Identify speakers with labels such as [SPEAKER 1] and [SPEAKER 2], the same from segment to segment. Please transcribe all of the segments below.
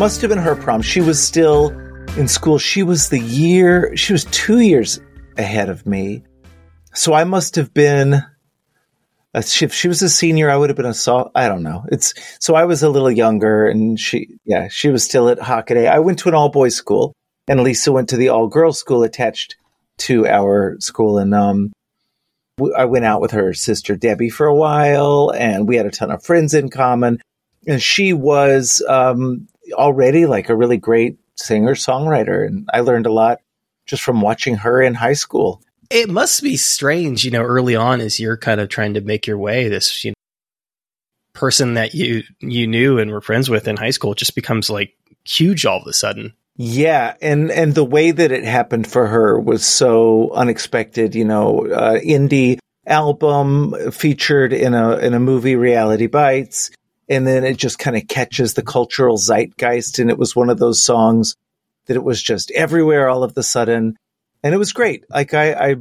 [SPEAKER 1] must have been her prom. She was still in school. She was the year, she was two years ahead of me. So I must have been, if she was a senior, I would have been a soft. I don't know. It's so I was a little younger, and she, yeah, she was still at Hockaday. I went to an all boys school, and Lisa went to the all girls school attached to our school, and um, I went out with her sister Debbie for a while, and we had a ton of friends in common. And she was um, already like a really great singer songwriter, and I learned a lot just from watching her in high school.
[SPEAKER 2] It must be strange, you know, early on as you're kind of trying to make your way. This, you know, person that you you knew and were friends with in high school just becomes like huge all of a sudden.
[SPEAKER 1] Yeah, and and the way that it happened for her was so unexpected. You know, uh, indie album featured in a in a movie, Reality Bites, and then it just kind of catches the cultural zeitgeist, and it was one of those songs that it was just everywhere all of the sudden, and it was great. Like I, I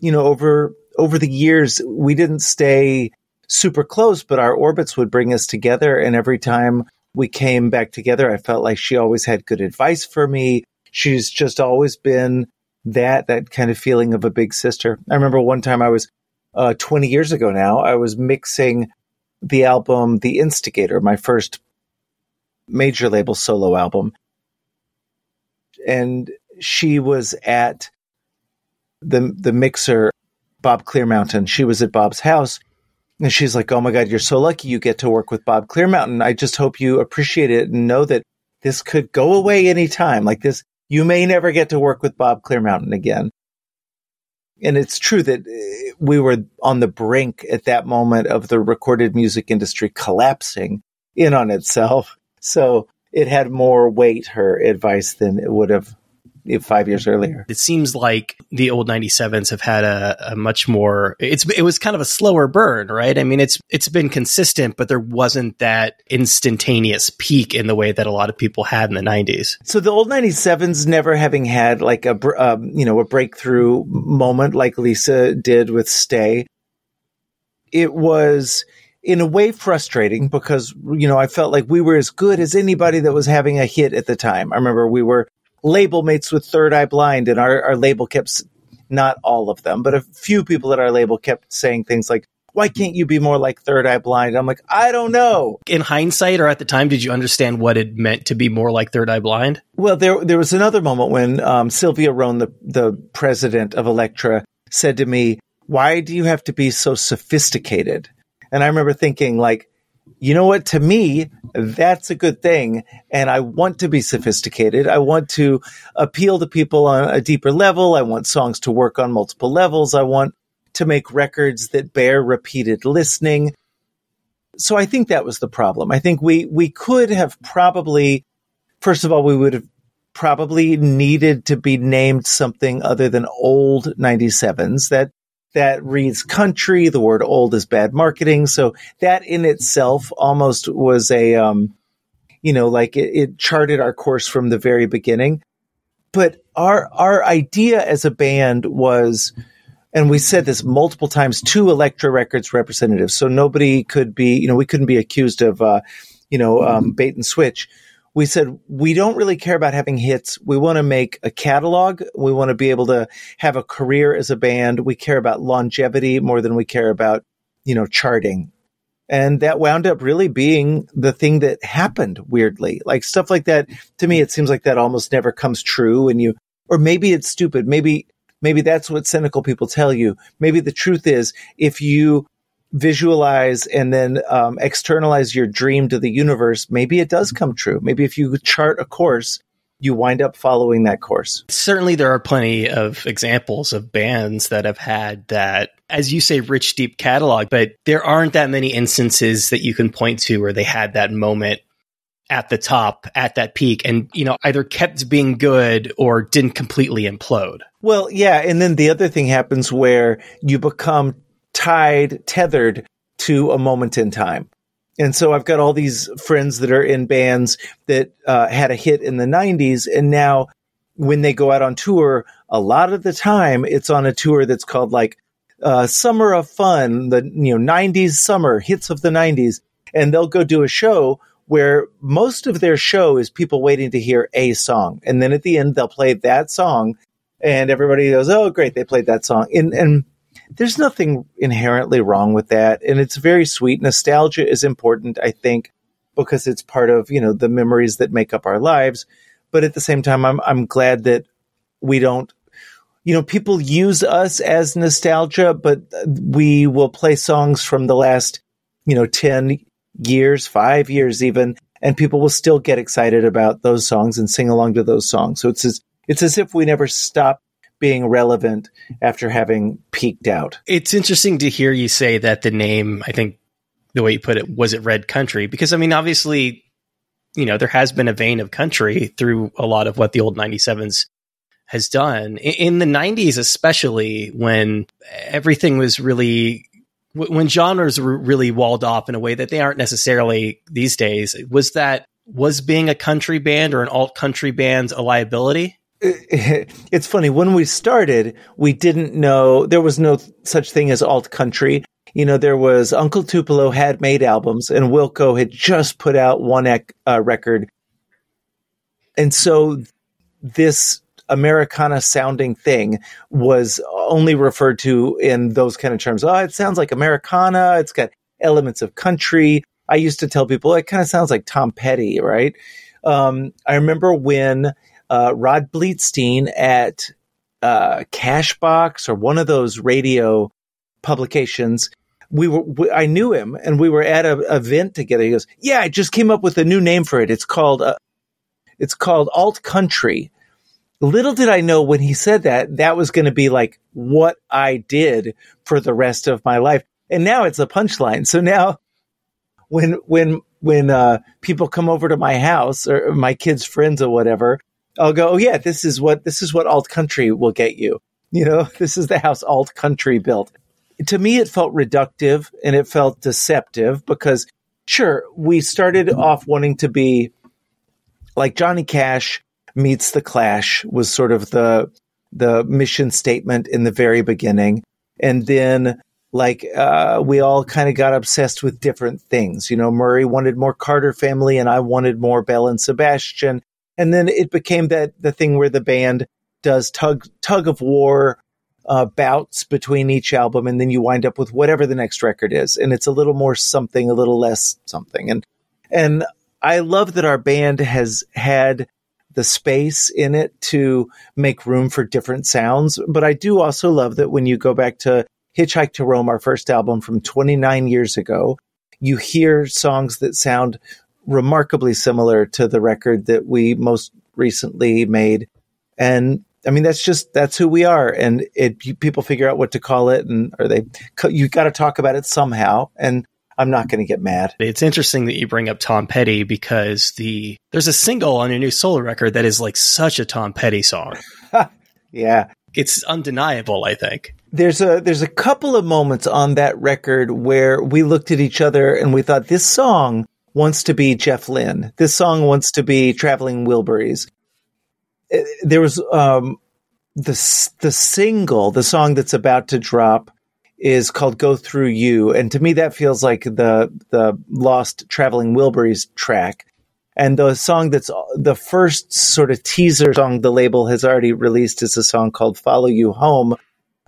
[SPEAKER 1] you know, over over the years, we didn't stay super close, but our orbits would bring us together, and every time we came back together, I felt like she always had good advice for me. She's just always been that that kind of feeling of a big sister. I remember one time I was uh, 20 years ago now, I was mixing the album The Instigator, my first major label solo album. And she was at the the mixer Bob Clearmountain. She was at Bob's house and she's like, "Oh my god, you're so lucky you get to work with Bob Clearmountain. I just hope you appreciate it and know that this could go away anytime. Like this, you may never get to work with Bob Clearmountain again." And it's true that uh, we were on the brink at that moment of the recorded music industry collapsing in on itself. So it had more weight, her advice, than it would have five years earlier.
[SPEAKER 2] It seems like the old 97s have had a, a, much more it's it was kind of a slower burn, right? I mean, it's it's been consistent, but there wasn't that instantaneous peak in the way that a lot of people had in the 90s.
[SPEAKER 1] So the old 97s never having had like a um, you know, a breakthrough moment like Lisa did with Stay. It was in a way frustrating because you know I felt like we were as good as anybody that was having a hit at the time. I remember we were label mates with Third Eye Blind, and our, our label kept not all of them, but a few people at our label kept saying things like, why can't you be more like Third Eye Blind? I'm like, I don't know.
[SPEAKER 2] In hindsight, or at the time, did you understand what it meant to be more like Third Eye Blind?
[SPEAKER 1] Well, there there was another moment when um, Sylvia Rhone, the the president of Elektra, said to me, "Why do you have to be so sophisticated?" And I remember thinking, like, you know what? To me, that's a good thing. And I want to be sophisticated. I want to appeal to people on a deeper level. I want songs to work on multiple levels. I want to make records that bear repeated listening. So I think that was the problem. I think we, we could have probably, first of all, we would have probably needed to be named something other than old 97s that that reads country. The word old is bad marketing. So that in itself almost was a, um, you know, like it, it charted our course from the very beginning. But our, our idea as a band was, and we said this multiple times to Elektra Records representatives. So nobody could be, you know, we couldn't be accused of, uh, you know, um, bait and switch we said we don't really care about having hits. We want to make a catalog. We want to be able to have a career as a band. We care about longevity more than we care about, you know, charting. And that wound up really being the thing that happened weirdly. Like stuff like that, to me, it seems like that almost never comes true. And you, or maybe it's stupid. Maybe, maybe that's what cynical people tell you. Maybe the truth is if you visualize and then um, externalize your dream to the universe, maybe it does come true. Maybe if you chart a course, you wind up following that course.
[SPEAKER 2] Certainly, there are plenty of examples of bands that have had that, as you say, rich, deep catalog, but there aren't that many instances that you can point to where they had that moment at the top, at that peak, and, you know, either kept being good or didn't completely implode.
[SPEAKER 1] Well, yeah. And then the other thing happens where you become tied, tethered to a moment in time. And so I've got all these friends that are in bands that uh, had a hit in the 90s. And now when they go out on tour, a lot of the time it's on a tour that's called like uh, Summer of Fun, the you know 90s summer hits of the 90s. And they'll go do a show where most of their show is people waiting to hear a song. And then at the end, they'll play that song and everybody goes, Oh, great. They played that song. And, and there's nothing inherently wrong with that. And it's very sweet. Nostalgia is important, I think, because it's part of, you know, the memories that make up our lives. But at the same time, I'm, I'm glad that we don't you know, people use us as nostalgia, but we will play songs from the last, you know, 10 years, five years even, and people will still get excited about those songs and sing along to those songs. So it's as, it's as if we never stop being relevant after having peaked out.
[SPEAKER 2] It's interesting to hear you say that the name, I think the way you put it, was it Red Country? Because I mean, obviously, you know, there has been a vein of country through a lot of what the old 97s has done in the 90s especially when everything was really when genres were really walled off in a way that they aren't necessarily these days was that was being a country band or an alt country band a liability
[SPEAKER 1] it's funny when we started we didn't know there was no such thing as alt country you know there was uncle tupelo had made albums and wilco had just put out one ec- uh, record and so this Americana sounding thing was only referred to in those kind of terms. Oh, it sounds like Americana. It's got elements of country. I used to tell people it kind of sounds like Tom Petty, right? Um, I remember when uh, Rod Bleetstein at uh, Cashbox or one of those radio publications. We were, we, I knew him, and we were at a event together. He goes, "Yeah, I just came up with a new name for it. It's called, uh, it's called Alt Country." little did I know when he said that, that was going to be like what I did for the rest of my life. And now it's a punchline. So now when, when, when, uh, people come over to my house or my kids' friends or whatever, I'll go, Oh yeah, this is what, this is what alt country will get you. You know, this is the house alt country built. To me, it felt reductive and it felt deceptive because sure, we started off wanting to be like Johnny Cash meets the Clash was sort of the the mission statement in the very beginning, and then like uh, we all kind of got obsessed with different things. You know, Murray wanted more Carter family, and I wanted more Belle and Sebastian, and then it became that the thing where the band does tug tug of war uh, bouts between each album, and then you wind up with whatever the next record is, and it's a little more something, a little less something, and and I love that our band has had the space in it to make room for different sounds. But I do also love that when you go back to Hitchhike to Rome, our first album from 29 years ago, you hear songs that sound remarkably similar to the record that we most recently made. And I mean, that's just, that's who we are. And it, people figure out what to call it and, or they, you got to talk about it somehow. And I'm not going to get mad.
[SPEAKER 2] It's interesting that you bring up Tom Petty because the there's a single on your new solo record that is like such a Tom Petty song.
[SPEAKER 1] yeah.
[SPEAKER 2] It's undeniable, I think.
[SPEAKER 1] There's a there's a couple of moments on that record where we looked at each other and we thought this song wants to be Jeff Lynne. This song wants to be Traveling Wilburys. Uh, there was um the the single, the song that's about to drop is called "Go Through You," and to me that feels like the the lost Traveling Wilburys track. And the song that's the first sort of teaser song the label has already released is a song called "Follow You Home,"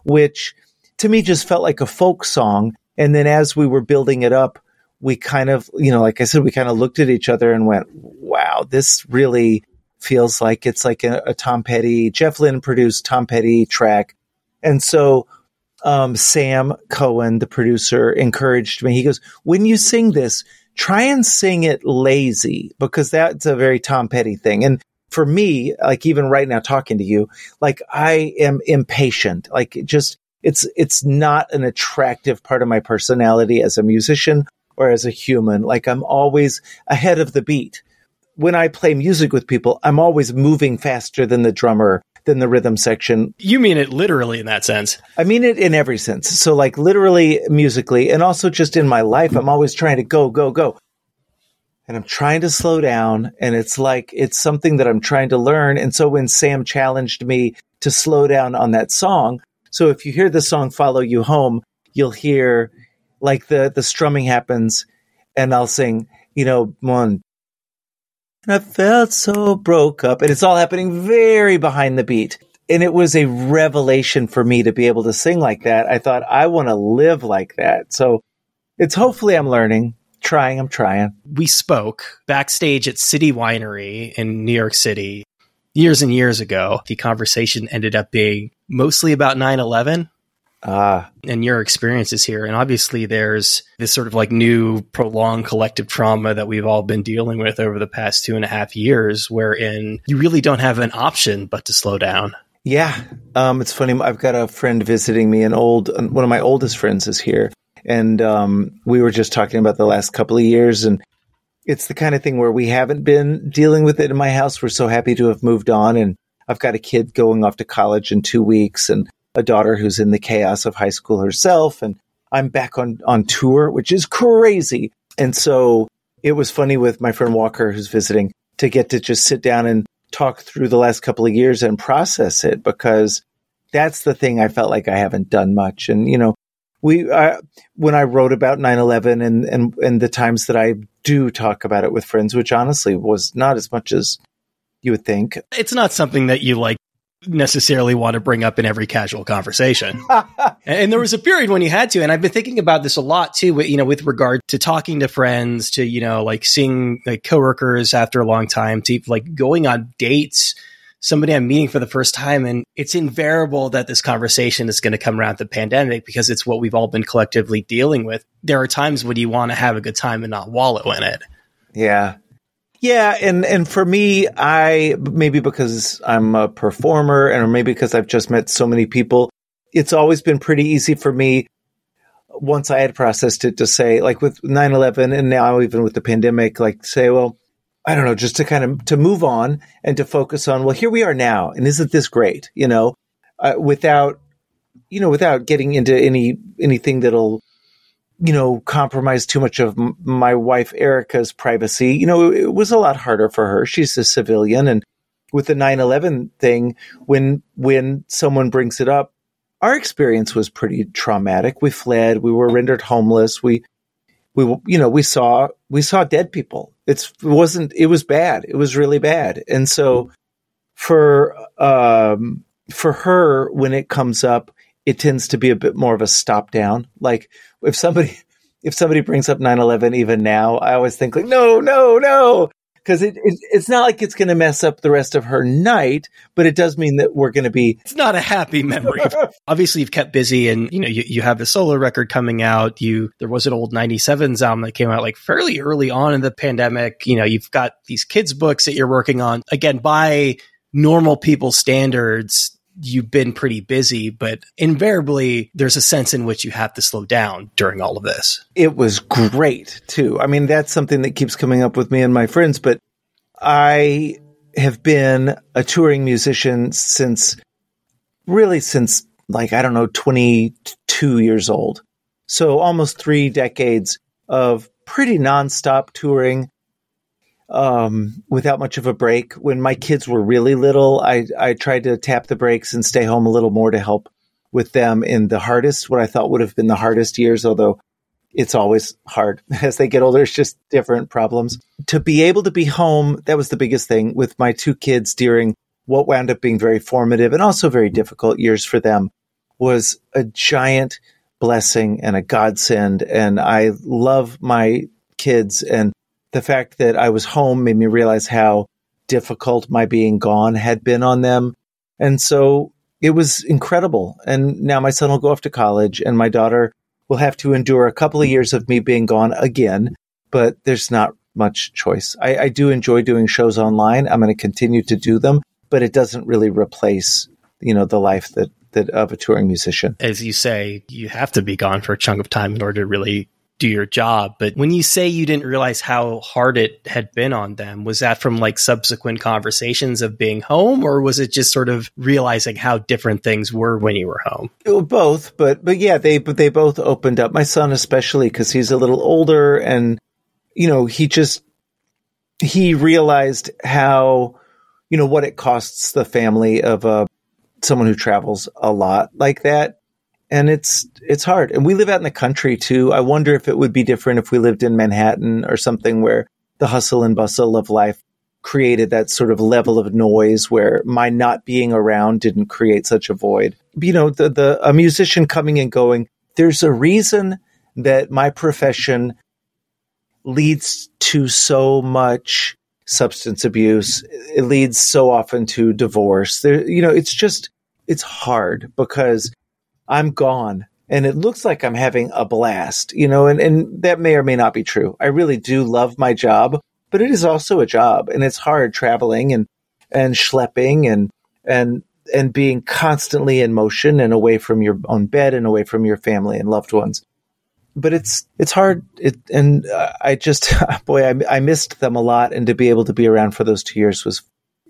[SPEAKER 1] which to me just felt like a folk song. And then as we were building it up, we kind of, you know, like I said, we kind of looked at each other and went, "Wow, this really." feels like it's like a, a Tom Petty, Jeff Lynne produced Tom Petty track. And so um, Sam Cohen, the producer, encouraged me. He goes, when you sing this, try and sing it lazy because that's a very Tom Petty thing. And for me, like even right now talking to you, like I am impatient. Like just, it's, it's not an attractive part of my personality as a musician or as a human. Like I'm always ahead of the beat. When I play music with people, I'm always moving faster than the drummer than the rhythm section.
[SPEAKER 2] You mean it literally in that sense?
[SPEAKER 1] I mean it in every sense. So like literally musically and also just in my life, I'm always trying to go, go, go. And I'm trying to slow down and it's like, it's something that I'm trying to learn. And so when Sam challenged me to slow down on that song, so if you hear the song Follow You Home, you'll hear like the, the strumming happens and I'll sing, you know, one, and I felt so broke up. And it's all happening very behind the beat. And it was a revelation for me to be able to sing like that. I thought, I want to live like that. So it's hopefully I'm learning, trying, I'm trying.
[SPEAKER 2] We spoke backstage at City Winery in New York City years and years ago. The conversation ended up being mostly about 9 11
[SPEAKER 1] Ah,
[SPEAKER 2] and your experiences here. And obviously, there's this sort of like new prolonged collective trauma that we've all been dealing with over the past two and a half years, wherein you really don't have an option but to slow down.
[SPEAKER 1] yeah. Um, it's funny. I've got a friend visiting me, an old, one of my oldest friends is here. And um, we were just talking about the last couple of years. And it's the kind of thing where we haven't been dealing with it in my house. We're so happy to have moved on. And I've got a kid going off to college in two weeks and a daughter who's in the chaos of high school herself. And I'm back on, on tour, which is crazy. And so it was funny with my friend Walker, who's visiting, to get to just sit down and talk through the last couple of years and process it because that's the thing I felt like I haven't done much. And, you know, we, uh, when I wrote about 9-11 and, and, and the times that I do talk about it with friends, which honestly was not as much as you would think.
[SPEAKER 2] It's not something that you like necessarily want to bring up in every casual conversation. and there was a period when you had to, and I've been thinking about this a lot too, you know, with regard to talking to friends, to, you know, like seeing like coworkers after a long time, to like going on dates, somebody I'm meeting for the first time. And it's invariable that this conversation is going to come around the pandemic because it's what we've all been collectively dealing with. There are times when you want to have a good time and not wallow in it.
[SPEAKER 1] Yeah. Yeah, and and for me, I maybe because I'm a performer, and or maybe because I've just met so many people, it's always been pretty easy for me. Once I had processed it, to say like with 9-11 and now even with the pandemic, like say, well, I don't know, just to kind of to move on and to focus on, well, here we are now, and isn't this great? You know, uh, without you know, without getting into any anything that'll you know, compromise too much of m- my wife Erica's privacy. You know, it, was a lot harder for her. She's a civilian, and with the 9/11 thing, when when someone brings it up, our experience was pretty traumatic. We fled. We were rendered homeless. We we you know we saw we saw dead people. It's it wasn't it was bad. It was really bad. And so for um for her when it comes up it tends to be a bit more of a stop down. Like if somebody if somebody brings up 9/11 even now, I always think like no, no, no because it, it, it's not like it's going to mess up the rest of her night, but it does mean that we're going to be.
[SPEAKER 2] It's not a happy memory. Obviously, you've kept busy, and you know you, you have the solo record coming out. You there was an old '97s album that came out like fairly early on in the pandemic. You know you've got these kids books that you're working on. Again, by normal people standards, you've been pretty busy, but invariably there's a sense in which you have to slow down during all of this.
[SPEAKER 1] It was great too. I mean, that's something that keeps coming up with me and my friends, but I have been a touring musician since really since like, I don't know, 22 years old. So almost three decades of pretty nonstop touring um, without much of a break. When my kids were really little, I, I tried to tap the brakes and stay home a little more to help with them in the hardest, what I thought would have been the hardest years, although it's always hard as they get older. It's just different problems. To be able to be home, that was the biggest thing with my two kids during what wound up being very formative and also very difficult years for them was a giant blessing and a godsend. And I love my kids and the fact that I was home made me realize how difficult my being gone had been on them. And so it was incredible. And now my son will go off to college and my daughter will have to endure a couple of years of me being gone again, but there's not much choice. I, I do enjoy doing shows online. I'm going to continue to do them, but it doesn't really replace, you know, the life that, that of a touring musician.
[SPEAKER 2] As you say, you have to be gone for a chunk of time in order to really do your job. But when you say you didn't realize how hard it had been on them, was that from like subsequent conversations of being home, or was it just sort of realizing how different things were when you were home?
[SPEAKER 1] Both, but but yeah, they but they both opened up. My son especially because he's a little older, and you know he just he realized how you know what it costs the family of a uh, someone who travels a lot like that and it's it's hard. And we live out in the country too. I wonder if it would be different if we lived in Manhattan or something where the hustle and bustle of life created that sort of level of noise where my not being around didn't create such a void. You know, the, the, a musician coming and going, there's a reason that my profession leads to so much substance abuse. It leads so often to divorce. There, you know, it's just, it's hard because I'm gone and it looks like I'm having a blast, you know, and, and that may or may not be true. I really do love my job, but it is also a job and it's hard traveling and, and schlepping and, and, and being constantly in motion and away from your own bed and away from your family and loved ones. But it's, it's hard. It, and uh, I just, boy, I, I missed them a lot. And to be able to be around for those two years was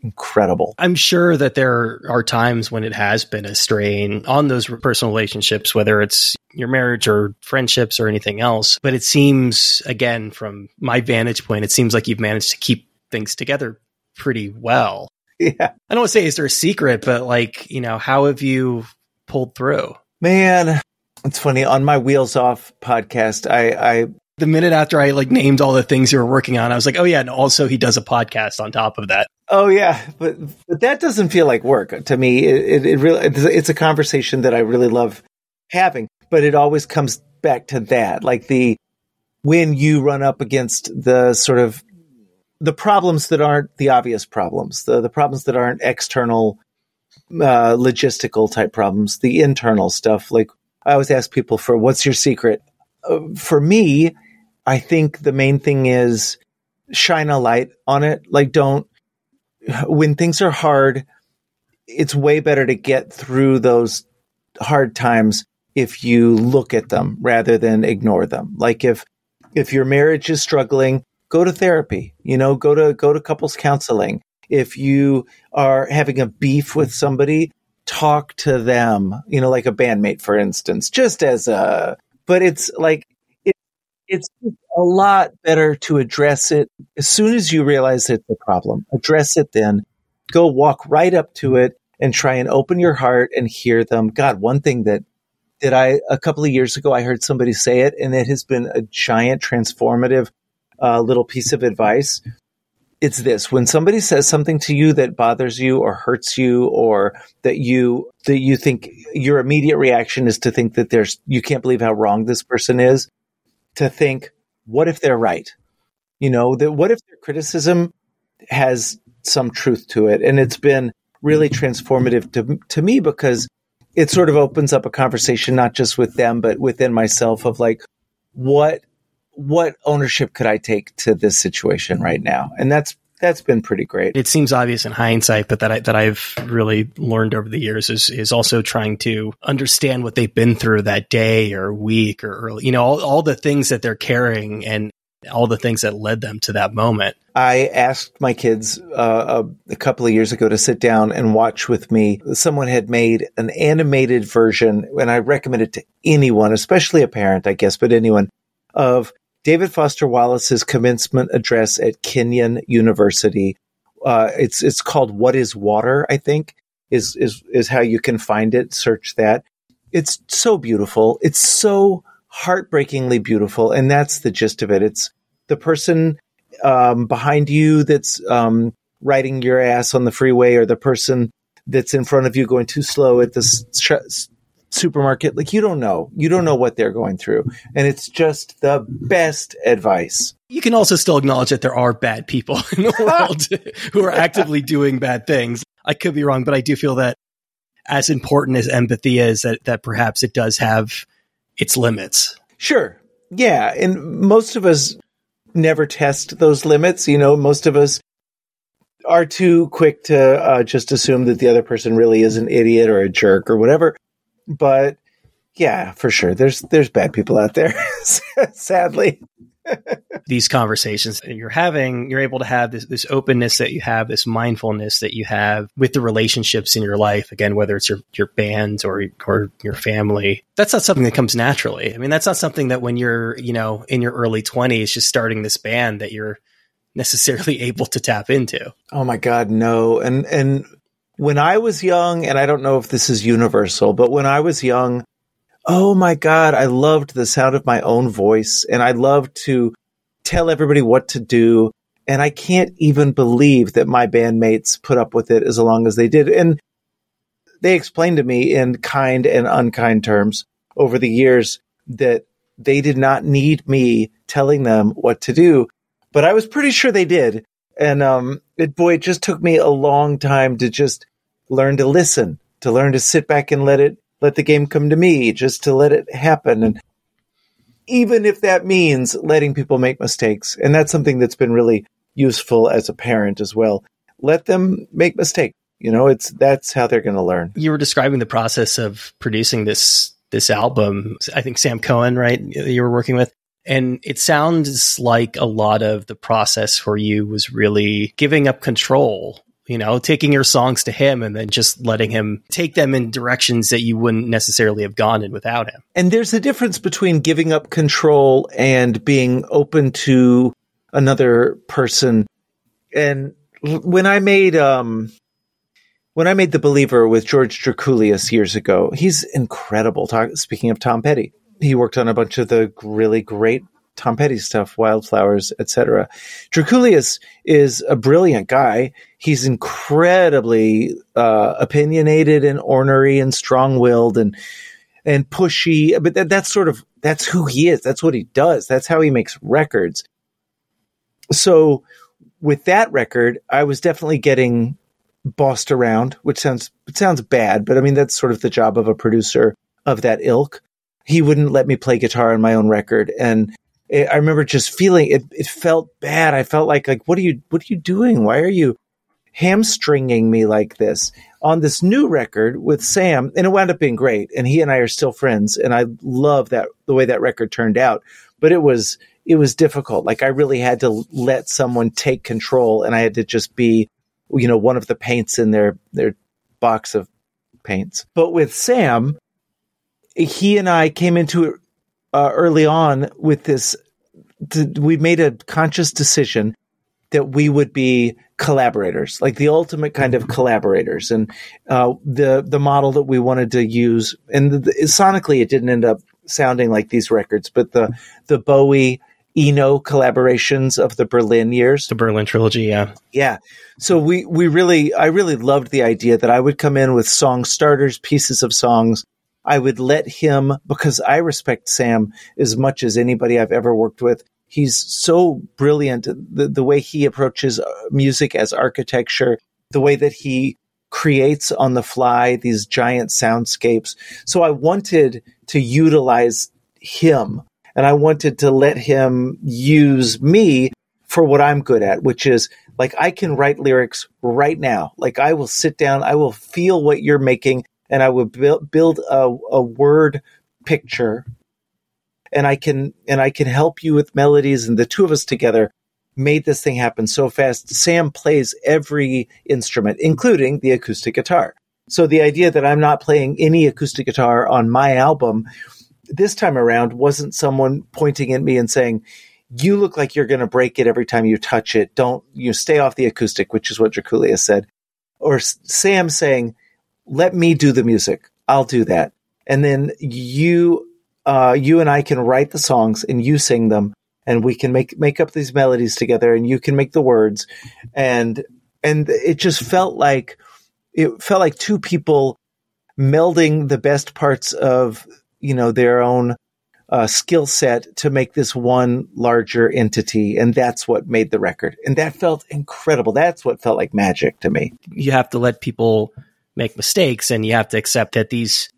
[SPEAKER 1] incredible.
[SPEAKER 2] I'm sure that there are times when it has been a strain on those personal relationships, whether it's your marriage or friendships or anything else. But it seems, again, from my vantage point, it seems like you've managed to keep things together pretty well.
[SPEAKER 1] Yeah. I
[SPEAKER 2] don't want to say is there a secret, but like, you know, how have you pulled through?
[SPEAKER 1] Man, it's funny. On my Wheels Off podcast, I, I
[SPEAKER 2] the minute after I like named all the things you were working on, I was like, oh yeah, and also he does a podcast on top of that.
[SPEAKER 1] Oh yeah, but but that doesn't feel like work to me. It, it, it really it's a conversation that I really love having, but it always comes back to that, like the when you run up against the sort of the problems that aren't the obvious problems, the the problems that aren't external uh, logistical type problems, the internal stuff. Like I always ask people for what's your secret. Uh, for me, I think the main thing is shine a light on it. Like don't when things are hard, it's way better to get through those hard times if you look at them rather than ignore them. Like if if your marriage is struggling, go to therapy. You know, go to go to couples counseling. If you are having a beef with somebody, talk to them. You know, like a bandmate, for instance, just as a. But it's like it's a lot better to address it as soon as you realize it's a problem. Address it then. Go walk right up to it and try and open your heart and hear them. God, one thing that that I a couple of years ago I heard somebody say it, and it has been a giant transformative uh, little piece of advice. It's this: when somebody says something to you that bothers you or hurts you, or that you that you think your immediate reaction is to think that there's you can't believe how wrong this person is. To think, what if they're right? You know, that what if their criticism has some truth to it, and it's been really transformative to to me because it sort of opens up a conversation not just with them but within myself of like what what ownership could I take to this situation right now? And that's that's been pretty great.
[SPEAKER 2] It seems obvious in hindsight, but that I, that I've really learned over the years is is also trying to understand what they've been through that day or week or early, you know, all, all the things that they're carrying and all the things that led them to that moment.
[SPEAKER 1] I asked my kids uh, a, a, couple of years ago to sit down and watch with me. Someone had made an animated version, and I recommend it to anyone, especially a parent, I guess, but anyone, of David Foster Wallace's commencement address at Kenyon University. Uh, it's it's called "What Is Water?" I think is is is how you can find it. Search that. It's so beautiful. It's so heartbreakingly beautiful, and that's the gist of it. It's the person um, behind you that's um, riding your ass on the freeway, or the person that's in front of you going too slow at the supermarket. Like you don't know. You don't know what they're going through. And it's just the best advice.
[SPEAKER 2] You can also still acknowledge that there are bad people in the world who are actively doing bad things. I could be wrong, but I do feel that as important as empathy is, that, that perhaps it does have its limits.
[SPEAKER 1] Sure. Yeah. And most of us never test those limits. You know, most of us are too quick to uh, just assume that the other person really is an idiot or a jerk or whatever but yeah, for sure. There's there's bad people out there, sadly.
[SPEAKER 2] These conversations that you're having, you're able to have this this openness that you have, this mindfulness that you have with the relationships in your life. Again, whether it's your your band or or your family, that's not something that comes naturally. I mean, that's not something that when you're you know in your early 20s, just starting this band, that you're necessarily able to tap into.
[SPEAKER 1] Oh my God, no. And and when I was young, and I don't know if this is universal, but when I was young, oh my God, I loved the sound of my own voice and I loved to tell everybody what to do And I can't even believe that my bandmates put up with it as long as they did. And they explained to me in kind and unkind terms over the years that they did not need me telling them what to do, but I was pretty sure they did. And um, it, boy, it just took me a long time to just learn to listen, to learn to sit back and let it, let the game come to me, just to let it happen. And even if that means letting people make mistakes, and that's something that's been really useful as a parent as well. Let them make mistakes. You know, it's that's how they're going to learn.
[SPEAKER 2] You were describing the process of producing this this album. I think Sam Cohen, right? You were working with. And it sounds like a lot of the process for you was really giving up control, you know, taking your songs to him and then just letting him take them in directions that you wouldn't necessarily have gone in without him.
[SPEAKER 1] And there's a difference between giving up control and being open to another person. And when I made, um, when I made The Believer with George Drakoulias years ago, he's incredible. Talk, speaking of Tom Petty, he worked on a bunch of the really great Tom Petty stuff, Wildflowers, etc. Drakoulias is a brilliant guy. He's incredibly uh, opinionated and ornery and strong-willed and and pushy. But that, that's sort of that's who he is. That's what he does. That's how he makes records. So with that record, I was definitely getting bossed around, which sounds it sounds bad, but I mean that's sort of the job of a producer of that ilk. He wouldn't let me play guitar on my own record, and it, I remember just feeling it. It felt bad. I felt like like what are you what are you doing? Why are you hamstringing me like this on this new record with Sam? And it wound up being great, and he and I are still friends, and I love that the way that record turned out. But it was it was difficult. Like I really had to let someone take control, and I had to just be you know, one of the paints in their, their box of paints. But with Sam, he and I came into it uh, early on with this. To, we made a conscious decision that we would be collaborators, like the ultimate kind of collaborators, and uh, the the model that we wanted to use. And the, the, sonically, it didn't end up sounding like these records, but the the Bowie Eno collaborations of the Berlin years.
[SPEAKER 2] The Berlin trilogy, yeah.
[SPEAKER 1] Yeah. So we, we really, I really loved the idea that I would come in with song starters, pieces of songs. I would let him, because I respect Sam as much as anybody I've ever worked with. He's so brilliant. The, the way he approaches uh, music as architecture, the way that he creates on the fly these giant soundscapes. So I wanted to utilize him and I wanted to let him use me for what I'm good at, which is like I can write lyrics right now. Like I will sit down, I will feel what you're making, and I will build build a, a word picture, and I can and I can help you with melodies, and the two of us together made this thing happen so fast. Sam plays every instrument, including the acoustic guitar. So the idea that I'm not playing any acoustic guitar on my album this time around wasn't someone pointing at me and saying, you look like you're going to break it every time you touch it. Don't you stay off the acoustic, which is what Drakoulias said. Or Sam saying, let me do the music. I'll do that. And then you, uh, you and I can write the songs and you sing them and we can make, make up these melodies together and you can make the words. And, and it just felt like, it felt like two people melding the best parts of you know, their own uh, skill set to make this one larger entity. And that's what made the record. And that felt incredible. That's what felt like magic to me.
[SPEAKER 2] You have to let people make mistakes and you have to accept that these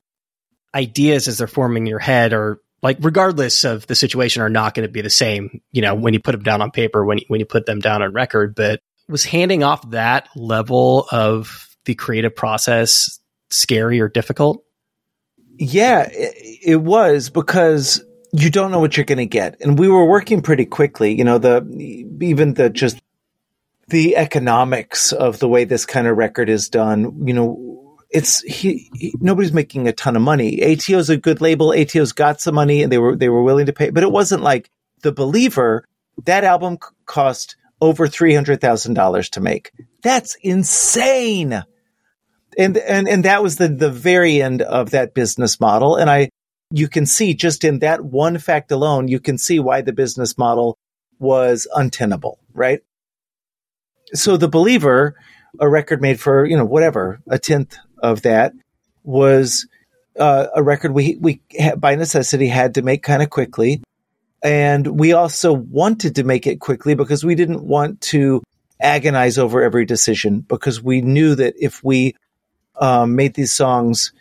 [SPEAKER 2] ideas as they're forming in your head are like regardless of the situation are not going to be the same you know when you put them down on paper when you, when you put them down on record but was handing off that level of the creative process scary or difficult
[SPEAKER 1] yeah, it, it was because you don't know what you're going to get. And we were working pretty quickly, you know, the, even the just the economics of the way this kind of record is done, you know, it's he, he, nobody's making a ton of money. ATO's a good label. ATO's got some money and they were they were willing to pay, but it wasn't like The Believer. That album cost over $300,000 to make. That's insane and and and that was the the very end of that business model and i you can see just in that one fact alone you can see why the business model was untenable right so the believer, a record made for you know whatever a tenth of that was uh, a record we we by necessity had to make kind of quickly, and we also wanted to make it quickly because we didn't want to agonize over every decision because we knew that if we um, made these songs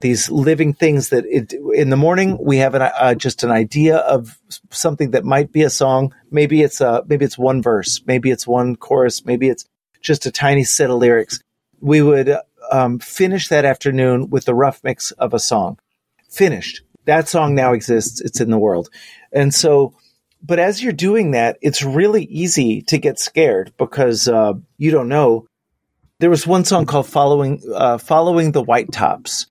[SPEAKER 1] these living things that it, in the morning we have an, uh, just an idea of something that might be a song. Maybe it's a maybe it's one verse maybe it's one chorus maybe it's just a tiny set of lyrics. We would um, finish that afternoon with the rough mix of a song. Finished. That song now exists. It's in the world. And so but as you're doing that it's really easy to get scared because uh, you don't know. There was one song called following uh, following the white tops.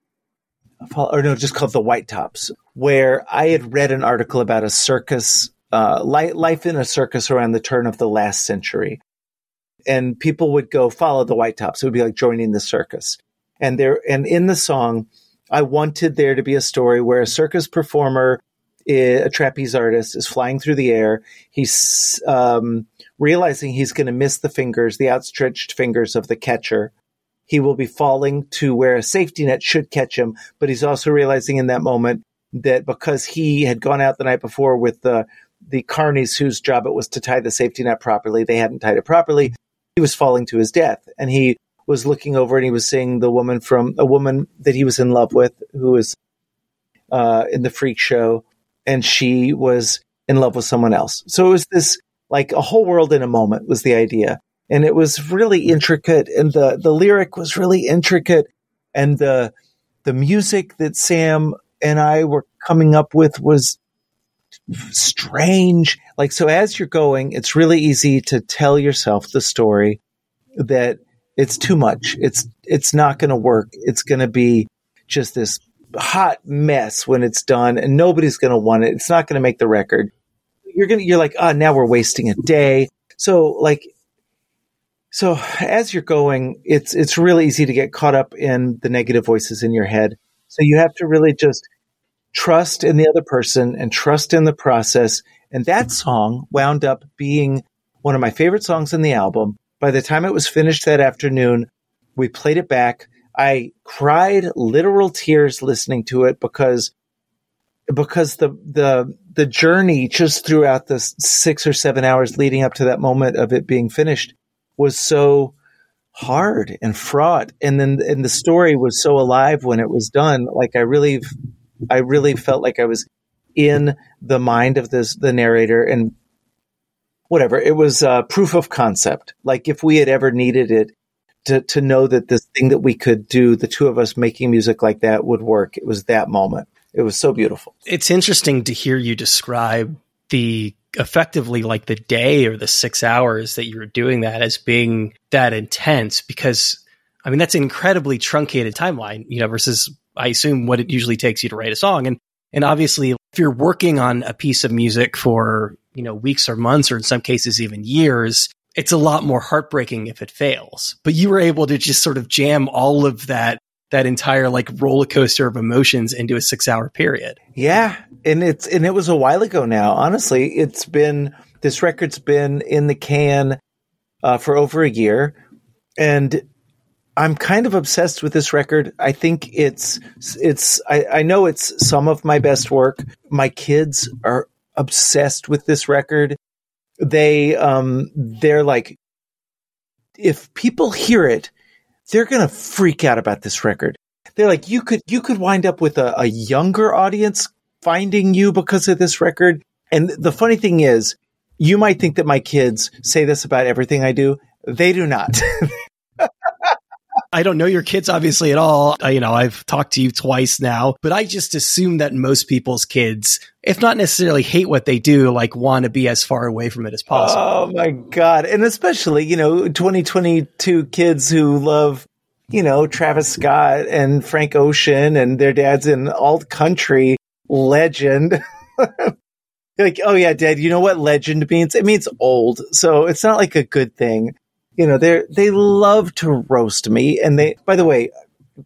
[SPEAKER 1] Or no, just called the White Tops, where I had read an article about a circus, uh, life in a circus around the turn of the last century. And people would go follow the White Tops. It would be like joining the circus. And there, and in the song, I wanted there to be a story where a circus performer, a trapeze artist, is flying through the air. He's um, realizing he's going to miss the fingers, the outstretched fingers of the catcher he will be falling to where a safety net should catch him. But he's also realizing in that moment that because he had gone out the night before with the the carnies whose job it was to tie the safety net properly, they hadn't tied it properly. He was falling to his death, and he was looking over and he was seeing the woman from a woman that he was in love with, who was uh, in the freak show, and she was in love with someone else. So it was this like a whole world in a moment was the idea. And it was really intricate. And the the lyric was really intricate. And the the music that Sam and I were coming up with was strange like so as you're going it's really easy to tell yourself the story that it's too much it's it's not going to work it's going to be just this hot mess when it's done and nobody's going to want it it's not going to make the record you're going to you're like oh now we're wasting a day so like so as you're going, it's it's really easy to get caught up in the negative voices in your head. So you have to really just trust in the other person and trust in the process. And that song wound up being one of my favorite songs in the album. By the time it was finished that afternoon, we played it back. I cried literal tears listening to it because because the the the journey just throughout the six or seven hours leading up to that moment of it being finished was so hard and fraught and then and the story was so alive when it was done like i really i really felt like i was in the mind of this the narrator and whatever. It was uh, proof of concept. Like if we had ever needed it to to know that this thing that we could do the two of us making music like that would work it was that moment. It was so beautiful.
[SPEAKER 2] It's interesting to hear you describe the effectively like the day or the six hours that you were doing that as being that intense because I mean that's an incredibly truncated timeline, you know, versus I assume what it usually takes you to write a song. And and obviously if you're working on a piece of music for, you know, weeks or months or in some cases even years, it's a lot more heartbreaking if it fails. But you were able to just sort of jam all of that that entire like roller coaster of emotions into a six hour period.
[SPEAKER 1] Yeah. And it's, and it was a while ago now. Honestly, it's been, this record's been in the can uh, for over a year. And I'm kind of obsessed with this record. I think it's, it's, I, I know it's some of my best work. My kids are obsessed with this record. They, um, they're like, if people hear it, they're to freak out about this record. They're like, you could, you could wind up with a, a younger audience finding you because of this record. And the funny thing is, you might think that my kids say this about everything I do. They do not.
[SPEAKER 2] I don't know your kids obviously at all. I, you know, I've talked to you twice now, but I just assume that most people's kids, if not necessarily hate what they do, like want to be as far away from it as possible.
[SPEAKER 1] Oh my God. And especially, you know, 2022 kids who love, you know, Travis Scott and Frank Ocean and their dad's an alt country legend. like, oh yeah, dad, you know what legend means? It means old. So it's not like a good thing you know, they they love to roast me. And they, by the way,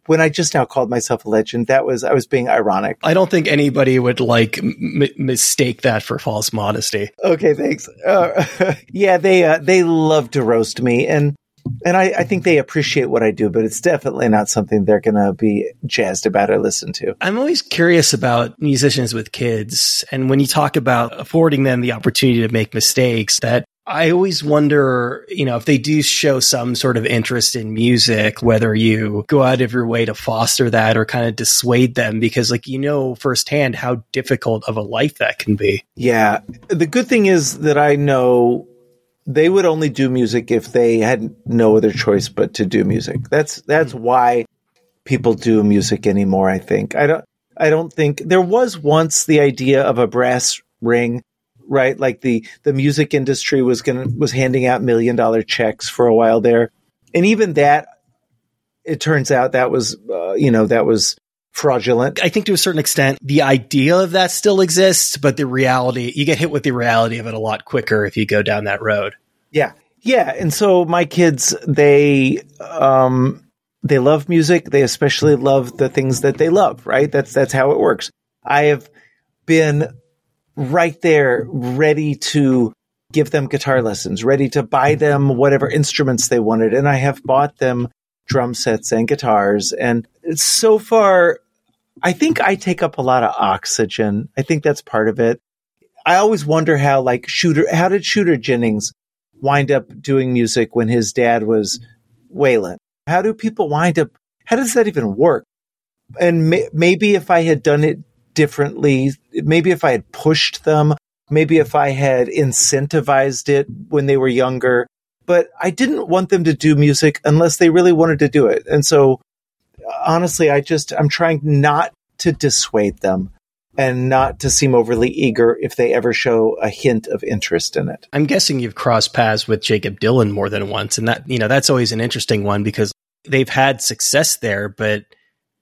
[SPEAKER 1] when I just now called myself a legend, that was I was being ironic.
[SPEAKER 2] I don't think anybody would like m- mistake that for false modesty.
[SPEAKER 1] Okay, thanks. Uh, yeah, they uh, they love to roast me, and and I, I, think they appreciate what I do, but it's definitely not something they're going to be jazzed about or listen to.
[SPEAKER 2] I'm always curious about musicians with kids. And when you talk about affording them the opportunity to make mistakes, that I always wonder, you know, if they do show some sort of interest in music, whether you go out of your way to foster that or kind of dissuade them because like you know firsthand how difficult of a life that can be.
[SPEAKER 1] Yeah. The good thing is that I know they would only do music if they had no other choice but to do music. That's that's mm-hmm. why people do music anymore, I think. I don't I don't think there was once the idea of a brass ring, right? Like the the music industry was going was handing out million dollar checks for a while there. And even that it turns out that was uh, you know, that was fraudulent.
[SPEAKER 2] I think to a certain extent, the idea of that still exists, but the reality, you get hit with the reality of it a lot quicker if you go down that road.
[SPEAKER 1] Yeah. Yeah. And so my kids, they, um, they love music. They especially love the things that they love, right? That's, that's how it works. I have been right there ready to give them guitar lessons, ready to buy them whatever instruments they wanted. And I have bought them drum sets and guitars. And so far, I think I take up a lot of oxygen. I think that's part of it. I always wonder how like Shooter, how did Shooter Jennings wind up doing music when his dad was Waylon? How do people wind up? How does that even work? And may, maybe if I had done it differently, maybe if I had pushed them, maybe if I had incentivized it when they were younger, but I didn't want them to do music unless they really wanted to do it. And so honestly, I just, I'm trying not to dissuade them and not to seem overly eager if they ever show a hint of interest in it.
[SPEAKER 2] I'm guessing you've crossed paths with Jakob Dylan more than once. And that, you know, that's always an interesting one because they've had success there, but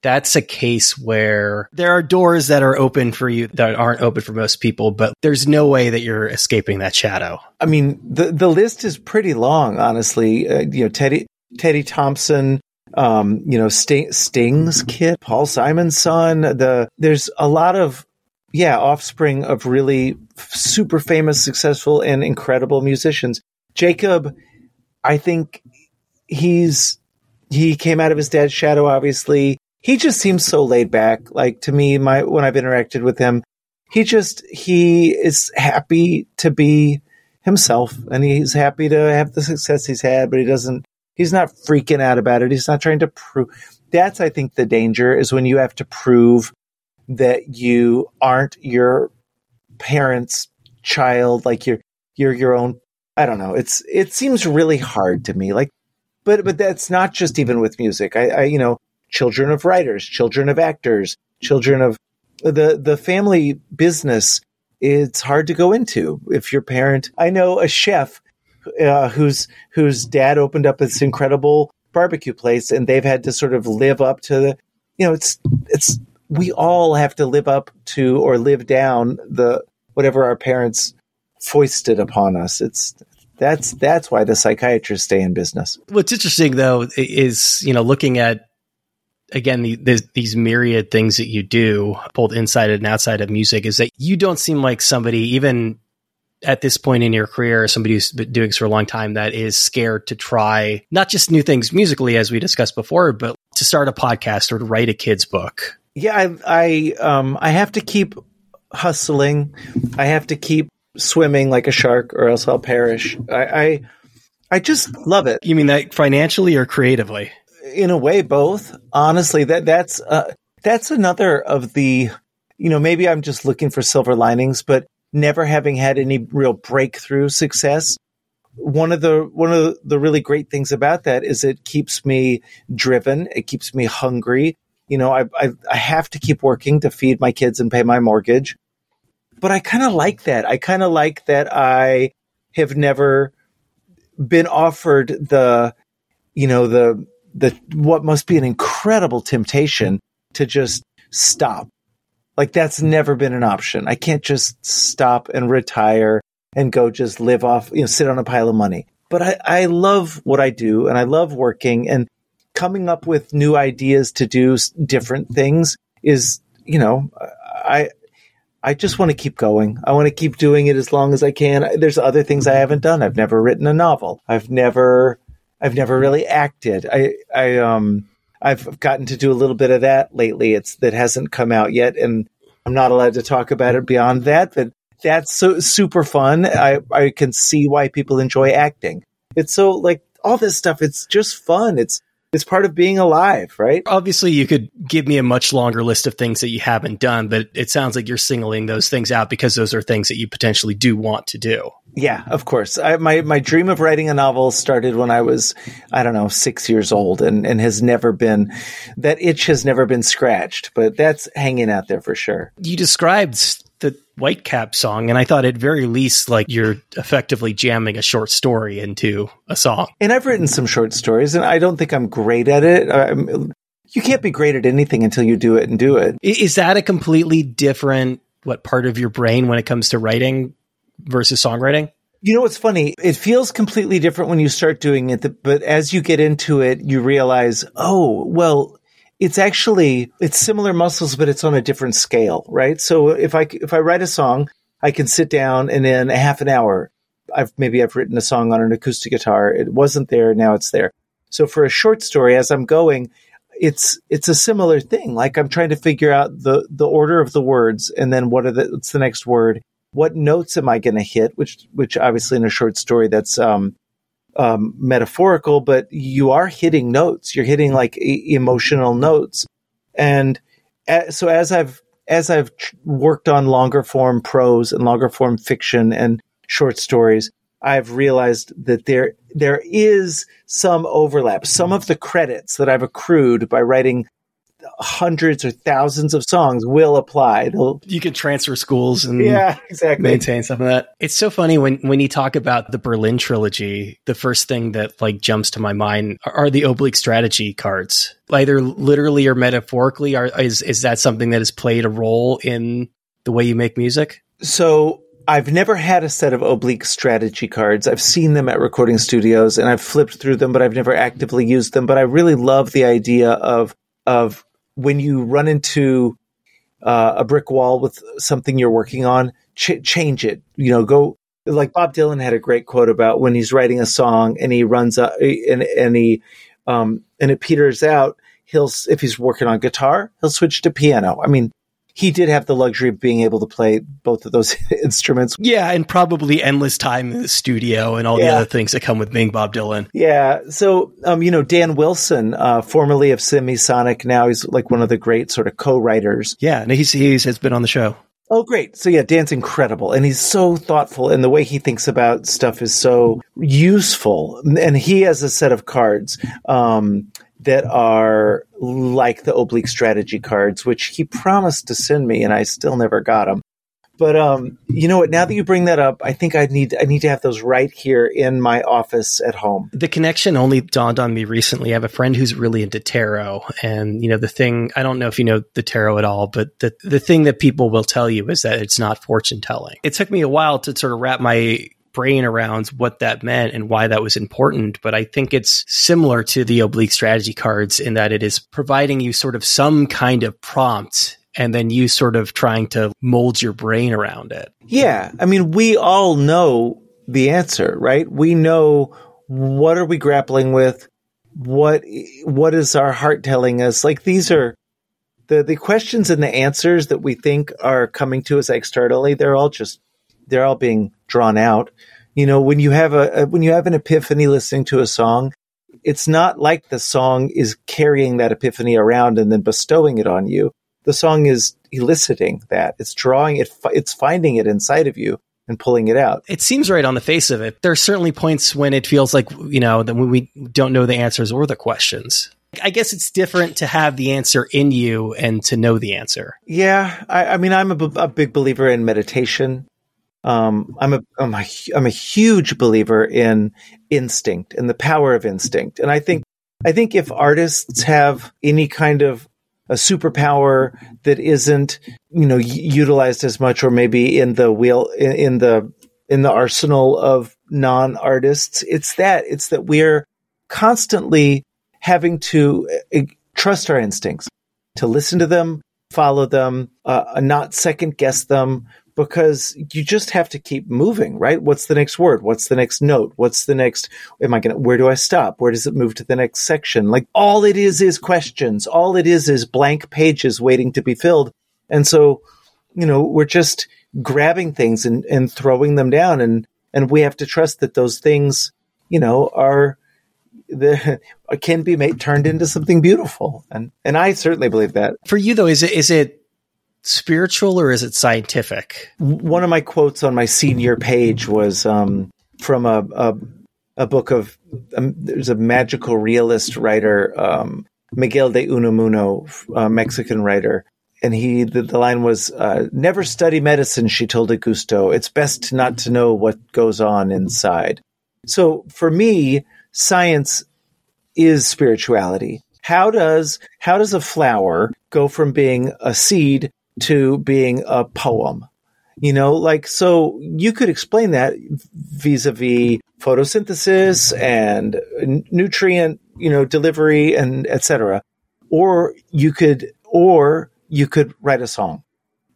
[SPEAKER 2] that's a case where there are doors that are open for you that aren't open for most people, but there's no way that you're escaping that shadow.
[SPEAKER 1] I mean, the the list is pretty long, honestly. Uh, you know, Teddy Teddy Thompson, um, you know, Sting, Sting's kid, Paul Simon's son. The there's a lot of yeah offspring of really super famous, successful, and incredible musicians. Jakob, I think he's he came out of his dad's shadow. Obviously, he just seems so laid back. Like to me, my when I've interacted with him, he just he is happy to be himself, and he's happy to have the success he's had, but he doesn't He's not freaking out about it. He's not trying to prove. That's, I think, the danger is when you have to prove that you aren't your parents' child, like you're you're your own. I don't know. It's it seems really hard to me. Like, but but that's not just even with music. I, I you know, children of writers, children of actors, children of the the family business. It's hard to go into if your parent. I know a chef uh, whose whose dad opened up this incredible barbecue place, and they've had to sort of live up to the, you know, it's it's we all have to live up to or live down the whatever our parents foisted upon us. It's that's that's why the psychiatrists stay in business.
[SPEAKER 2] What's interesting though is you know looking at again the, the, these myriad things that you do both inside and outside of music is that you don't seem like somebody even at this point in your career, somebody who's been doing this for a long time that is scared to try not just new things musically, as we discussed before, but to start a podcast or to write a kid's book?
[SPEAKER 1] Yeah, I, I, um, I have to keep hustling. I have to keep swimming like a shark, or else I'll perish. I, I, I just love it.
[SPEAKER 2] You mean that financially or creatively?
[SPEAKER 1] In a way, both. Honestly, that that's uh, that's another of the. You know, maybe I'm just looking for silver linings, but never having had any real breakthrough success. One of the one of the really great things about that is it keeps me driven. It keeps me hungry. You know, I I, I have to keep working to feed my kids and pay my mortgage. But I kind of like that. I kind of like that I have never been offered the, you know, the the what must be an incredible temptation to just stop like that's never been an option. I can't just stop and retire and go just live off, you know, sit on a pile of money. But I, I love what I do and I love working. And coming up with new ideas to do different things is, you know, I, I just want to keep going. I want to keep doing it as long as I can. There's other things I haven't done. I've never written a novel. I've never, I've never really acted. I, I, um, I've gotten to do a little bit of that lately. It's that hasn't come out yet, and I'm not allowed to talk about it beyond that. But that's so super fun. I I can see why people enjoy acting. It's so like all this stuff. It's just fun. It's it's part of being alive, right?
[SPEAKER 2] Obviously, you could give me a much longer list of things that you haven't done, but it sounds like you're singling those things out because those are things that you potentially do want to do.
[SPEAKER 1] Yeah, of course. I, my my dream of writing a novel started when I was, I don't know, six years old, and and has never been that itch has never been scratched. But that's hanging out there for sure.
[SPEAKER 2] You described the Whitecap song, and I thought at very least like you're effectively jamming a short story into a song.
[SPEAKER 1] And I've written some short stories, and I don't think I'm great at it. I'm, you can't be great at anything until you do it and do it.
[SPEAKER 2] Is that a completely different what part of your brain when it comes to writing versus songwriting?
[SPEAKER 1] You know what's funny? It feels completely different when you start doing it, but as you get into it, you realize, oh, well, it's actually it's similar muscles, but it's on a different scale, right? So if I if I write a song, I can sit down and in a half an hour, I've maybe I've written a song on an acoustic guitar. It wasn't there, now it's there. So for a short story, as I'm going, it's it's a similar thing. Like I'm trying to figure out the the order of the words, and then what are the what's the next word? What notes am I going to hit? Which which obviously in a short story that's um, um, metaphorical, but you are hitting notes. You're hitting like e- emotional notes. And so as I've as I've worked on longer form prose and longer form fiction and short stories, I've realized that there there is some overlap. Some of the credits that I've accrued by writing hundreds or thousands of songs will apply. They'll,
[SPEAKER 2] you can transfer schools and
[SPEAKER 1] yeah, exactly.
[SPEAKER 2] maintain some of that. It's so funny when when you talk about the Berlin trilogy. The first thing that like jumps to my mind are, the oblique strategy cards, either literally or metaphorically. Are is is that something that has played a role in the way you make music?
[SPEAKER 1] So I've never had a set of oblique strategy cards. I've seen them at recording studios and I've flipped through them, but I've never actively used them. But I really love the idea of of when you run into uh, a brick wall with something you're working on, ch- change it. You know, go like Bob Dylan had a great quote about when he's writing a song and he runs up and, and he um, and it peters out. He'll if he's working on guitar, he'll switch to piano. I mean, he did have the luxury of being able to play both of those instruments.
[SPEAKER 2] Yeah, and probably endless time in the studio and all yeah. the other things that come with being Bob Dylan.
[SPEAKER 1] Yeah. So, um, you know, Dan Wilson, uh, formerly of Semisonic, now he's like one of the great sort of co-writers.
[SPEAKER 2] Yeah, and he's, he's has been on the show.
[SPEAKER 1] Oh, great. So yeah, Dan's incredible and he's so thoughtful and the way he thinks about stuff is so useful. And he has a set of cards. Um, that are like the oblique strategy cards, which he promised to send me, and I still never got them. But um, you know what? Now that you bring that up, I think I need I need to have those right here in my office at home.
[SPEAKER 2] The connection only dawned on me recently. I have a friend who's really into tarot, and you know the thing. I don't know if you know the tarot at all, but the the thing that people will tell you is that it's not fortune telling. It took me a while to sort of wrap my brain around what that meant and why that was important. But I think it's similar to the oblique strategy cards in that it is providing you sort of some kind of prompt and then you sort of trying to mold your brain around it.
[SPEAKER 1] Yeah. I mean, we all know the answer, right? We know what are we grappling with? What, what is our heart telling us? Like these are the, the questions and the answers that we think are coming to us externally. They're all just they're all being drawn out. You know, when you have a, a when you have an epiphany listening to a song, it's not like the song is carrying that epiphany around and then bestowing it on you. The song is eliciting that. It's drawing it. It's finding it inside of you and pulling it out.
[SPEAKER 2] It seems right on the face of it. There are certainly points when it feels like, you know, that we don't know the answers or the questions. I guess it's different to have the answer in you and to know the answer.
[SPEAKER 1] Yeah. I, I mean, I'm a, a big believer in meditation. Um, I'm a I'm a I'm a huge believer in instinct and the power of instinct, and I think I think if artists have any kind of a superpower that isn't you know utilized as much, or maybe in the wheel in, in the in the arsenal of non artists, it's that it's that we're constantly having to uh, trust our instincts, to listen to them, follow them, uh, not second guess them, because you just have to keep moving, right? What's the next word? What's the next note? What's the next, am I going to, where do I stop? Where does it move to the next section? Like all it is is questions. All it is is blank pages waiting to be filled. And so, you know, we're just grabbing things and, and throwing them down and, and we have to trust that those things, you know, are, the can be made turned into something beautiful and and I certainly believe that.
[SPEAKER 2] For you though is it is it spiritual or is it scientific?
[SPEAKER 1] One of my quotes on my senior page was um, from a, a, a book of um, there's a magical realist writer um, Miguel de Unamuno, a Mexican writer, and he the, the line was uh, never study medicine she told augusto. It's best not to know what goes on inside. So for me science is spirituality. How does how does a flower go from being a seed to being a poem. You know, like, so you could explain that vis a vis photosynthesis and nutrient, you know, delivery and etc. Or you could, or you could write a song,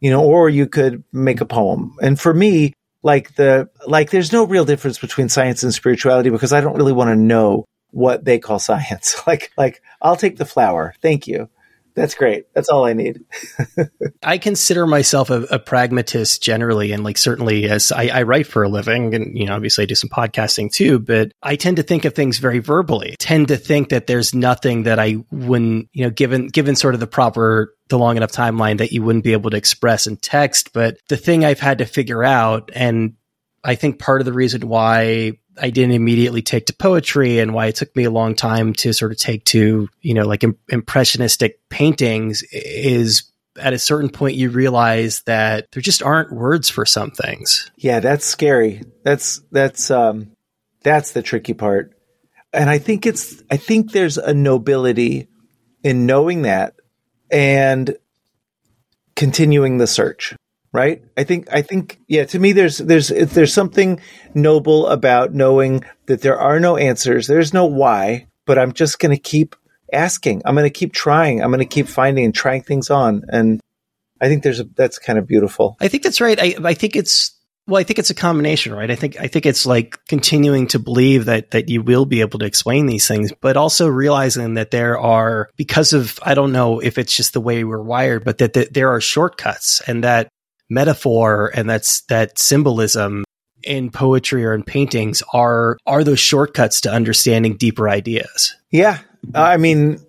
[SPEAKER 1] you know, or you could make a poem. And for me, like the, like, there's no real difference between science and spirituality because I don't really want to know what they call science. like, like, I'll take the flower. Thank you. That's great. That's all I need.
[SPEAKER 2] I consider myself a, a, pragmatist generally, and like certainly as I, I, write for a living, and you know, obviously I do some podcasting too. But I tend to think of things very verbally. tend to think that there's nothing that I wouldn't, you know, given given sort of the proper, the long enough timeline that you wouldn't be able to express in text. But the thing I've had to figure out, and I think part of the reason why I didn't immediately take to poetry and why it took me a long time to sort of take to, you know, like Im- impressionistic paintings is at a certain point you realize that there just aren't words for some things.
[SPEAKER 1] Yeah, that's scary. That's that's um that's the tricky part. And I think it's I think there's a nobility in knowing that and continuing the search right? I think I think yeah, to me there's there's there's something noble about knowing that there are no answers. There's no why, but I'm just going to keep asking. I'm going to keep trying. I'm going to keep finding and trying things on and I think there's a that's kind of beautiful.
[SPEAKER 2] I think that's right. I I think it's well, I think it's a combination, right? I think I think it's like continuing to believe that that you will be able to explain these things, but also realizing that there are because of I don't know if it's just the way we're wired, but that, that there are shortcuts and that metaphor and that's that symbolism in poetry or in paintings are are those shortcuts to understanding deeper ideas.
[SPEAKER 1] Yeah, I mean,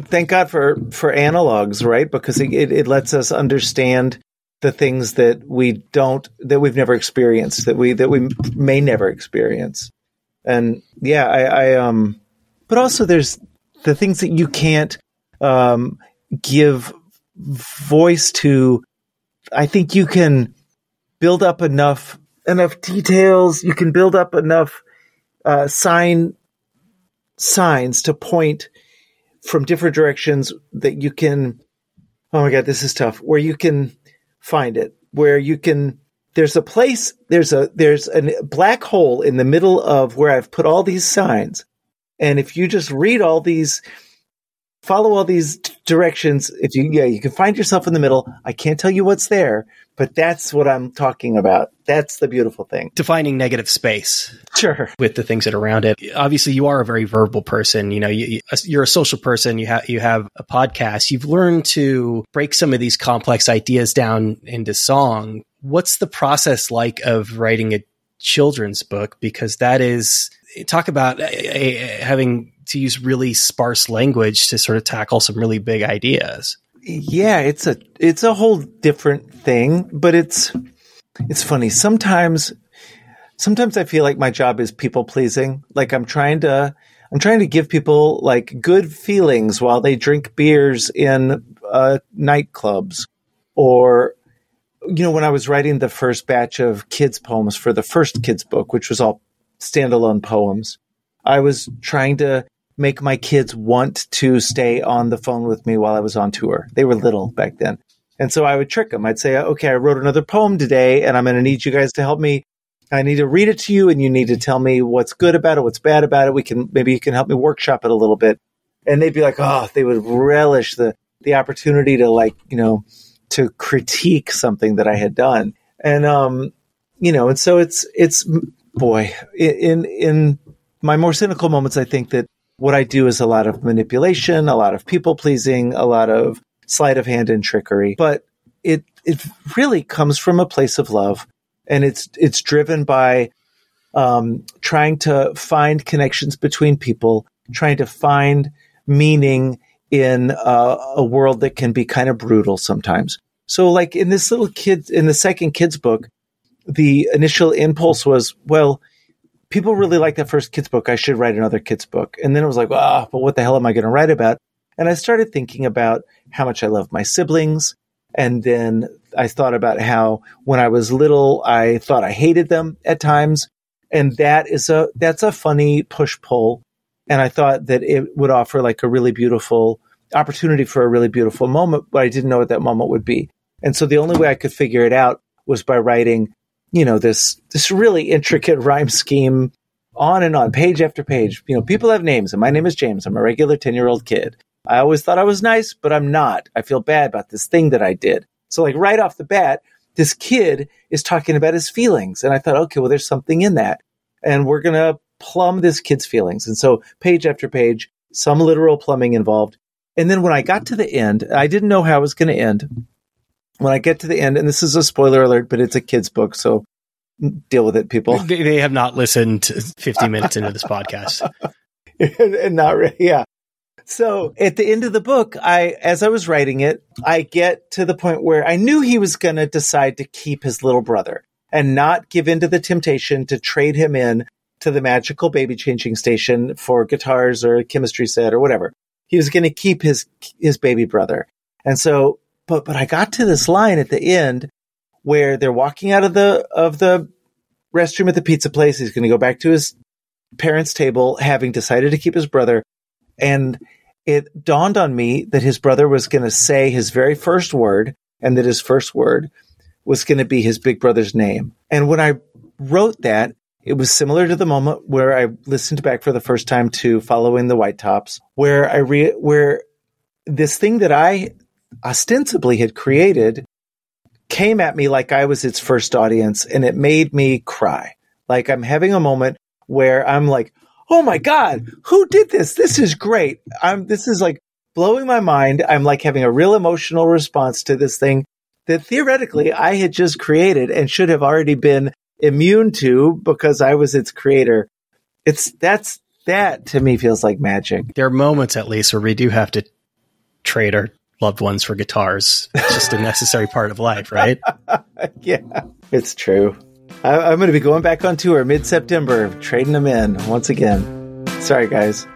[SPEAKER 1] thank God for for analogs, right? Because it, it lets us understand the things that we don't that we've never experienced that we that we may never experience. And yeah, I, I um, but also there's the things that you can't um give voice to I think you can build up enough enough details. You can build up enough uh, sign signs to point from different directions that you can. Oh my god, this is tough. Where you can find it, where you can. There's a place. There's a there's a black hole in the middle of where I've put all these signs, and if you just read all these follow all these directions. If you, yeah, you can find yourself in the middle. I can't tell you what's there, but that's what I'm talking about. That's the beautiful thing.
[SPEAKER 2] Defining negative space.
[SPEAKER 1] Sure.
[SPEAKER 2] With the things that are around it. Obviously, you are a very verbal person. You know, you, you're a social person. You have, you have a podcast. You've learned to break some of these complex ideas down into song. What's the process like of writing a children's book? Because that is, talk about eh, eh, eh, having to use really sparse language to sort of tackle some really big ideas.
[SPEAKER 1] Yeah, it's a it's a whole different thing, but it's it's funny. Sometimes sometimes I feel like my job is people pleasing. Like I'm trying to I'm trying to give people like good feelings while they drink beers in uh, nightclubs or you know when I was writing the first batch of kids poems for the first kids book which was all standalone poems I was trying to make my kids want to stay on the phone with me while I was on tour. They were little back then. And so I would trick them. I'd say, okay, I wrote another poem today and I'm going to need you guys to help me. I need to read it to you and you need to tell me what's good about it, what's bad about it. We can, maybe you can help me workshop it a little bit. and they'd be like, oh, they would relish the the opportunity to like, you know, to critique something that I had done. And um, you know, and so it's it's boy, in in my more cynical moments, I think that what I do is a lot of manipulation, a lot of people pleasing, a lot of sleight of hand and trickery. But it it really comes from a place of love, and it's it's driven by um, trying to find connections between people, trying to find meaning in uh, a world that can be kind of brutal sometimes. So, like in this little kid, in the second kids book, the initial impulse was, well, people really like that first kids book. I should write another kids book. And then it was like, ah, oh, but what the hell am I going to write about? And I started thinking about how much I love my siblings. And then I thought about how when I was little, I thought I hated them at times. And that is a, that's a funny push pull. And I thought that it would offer like a really beautiful opportunity for a really beautiful moment, but I didn't know what that moment would be. And so the only way I could figure it out was by writing, you know, this this really intricate rhyme scheme on and on, page after page. You know, people have names, and my name is James. I'm a regular 10 year old kid. I always thought I was nice, but I'm not. I feel bad about this thing that I did. So, like, right off the bat, this kid is talking about his feelings. And I thought, okay, well, there's something in that. And we're going to plumb this kid's feelings. And so, page after page, some literal plumbing involved. And then when I got to the end, I didn't know how it was going to end when I get to the end, and this is a spoiler alert, but it's a kid's book, so deal with it, people.
[SPEAKER 2] They, they have not listened 50 minutes into this podcast.
[SPEAKER 1] and not really, yeah. So at the end of the book, I, as I was writing it, I get to the point where I knew he was going to decide to keep his little brother and not give in to the temptation to trade him in to the magical baby changing station for guitars or a chemistry set or whatever. He was going to keep his, his baby brother. And so but but I got to this line at the end where they're walking out of the of the restroom at the pizza place. He's going to go back to his parents' table, having decided to keep his brother, and it dawned on me that his brother was going to say his very first word, and that his first word was going to be his big brother's name. And when I wrote that, it was similar to the moment where I listened back for the first time to Following the White Tops, where I re- where this thing that I ostensibly had created came at me like I was its first audience and it made me cry. Like I'm having a moment where I'm like, "Oh my god, who did this? This is great." I'm this is like blowing my mind. I'm like having a real emotional response to this thing that theoretically I had just created and should have already been immune to because I was its creator. It's that's that to me feels like magic.
[SPEAKER 2] There are moments at least where we do have to trade our loved ones for guitars. It's just a necessary part of life, right?
[SPEAKER 1] yeah, it's true. I, I'm going to be going back on tour mid September, trading them in once again. Sorry, guys.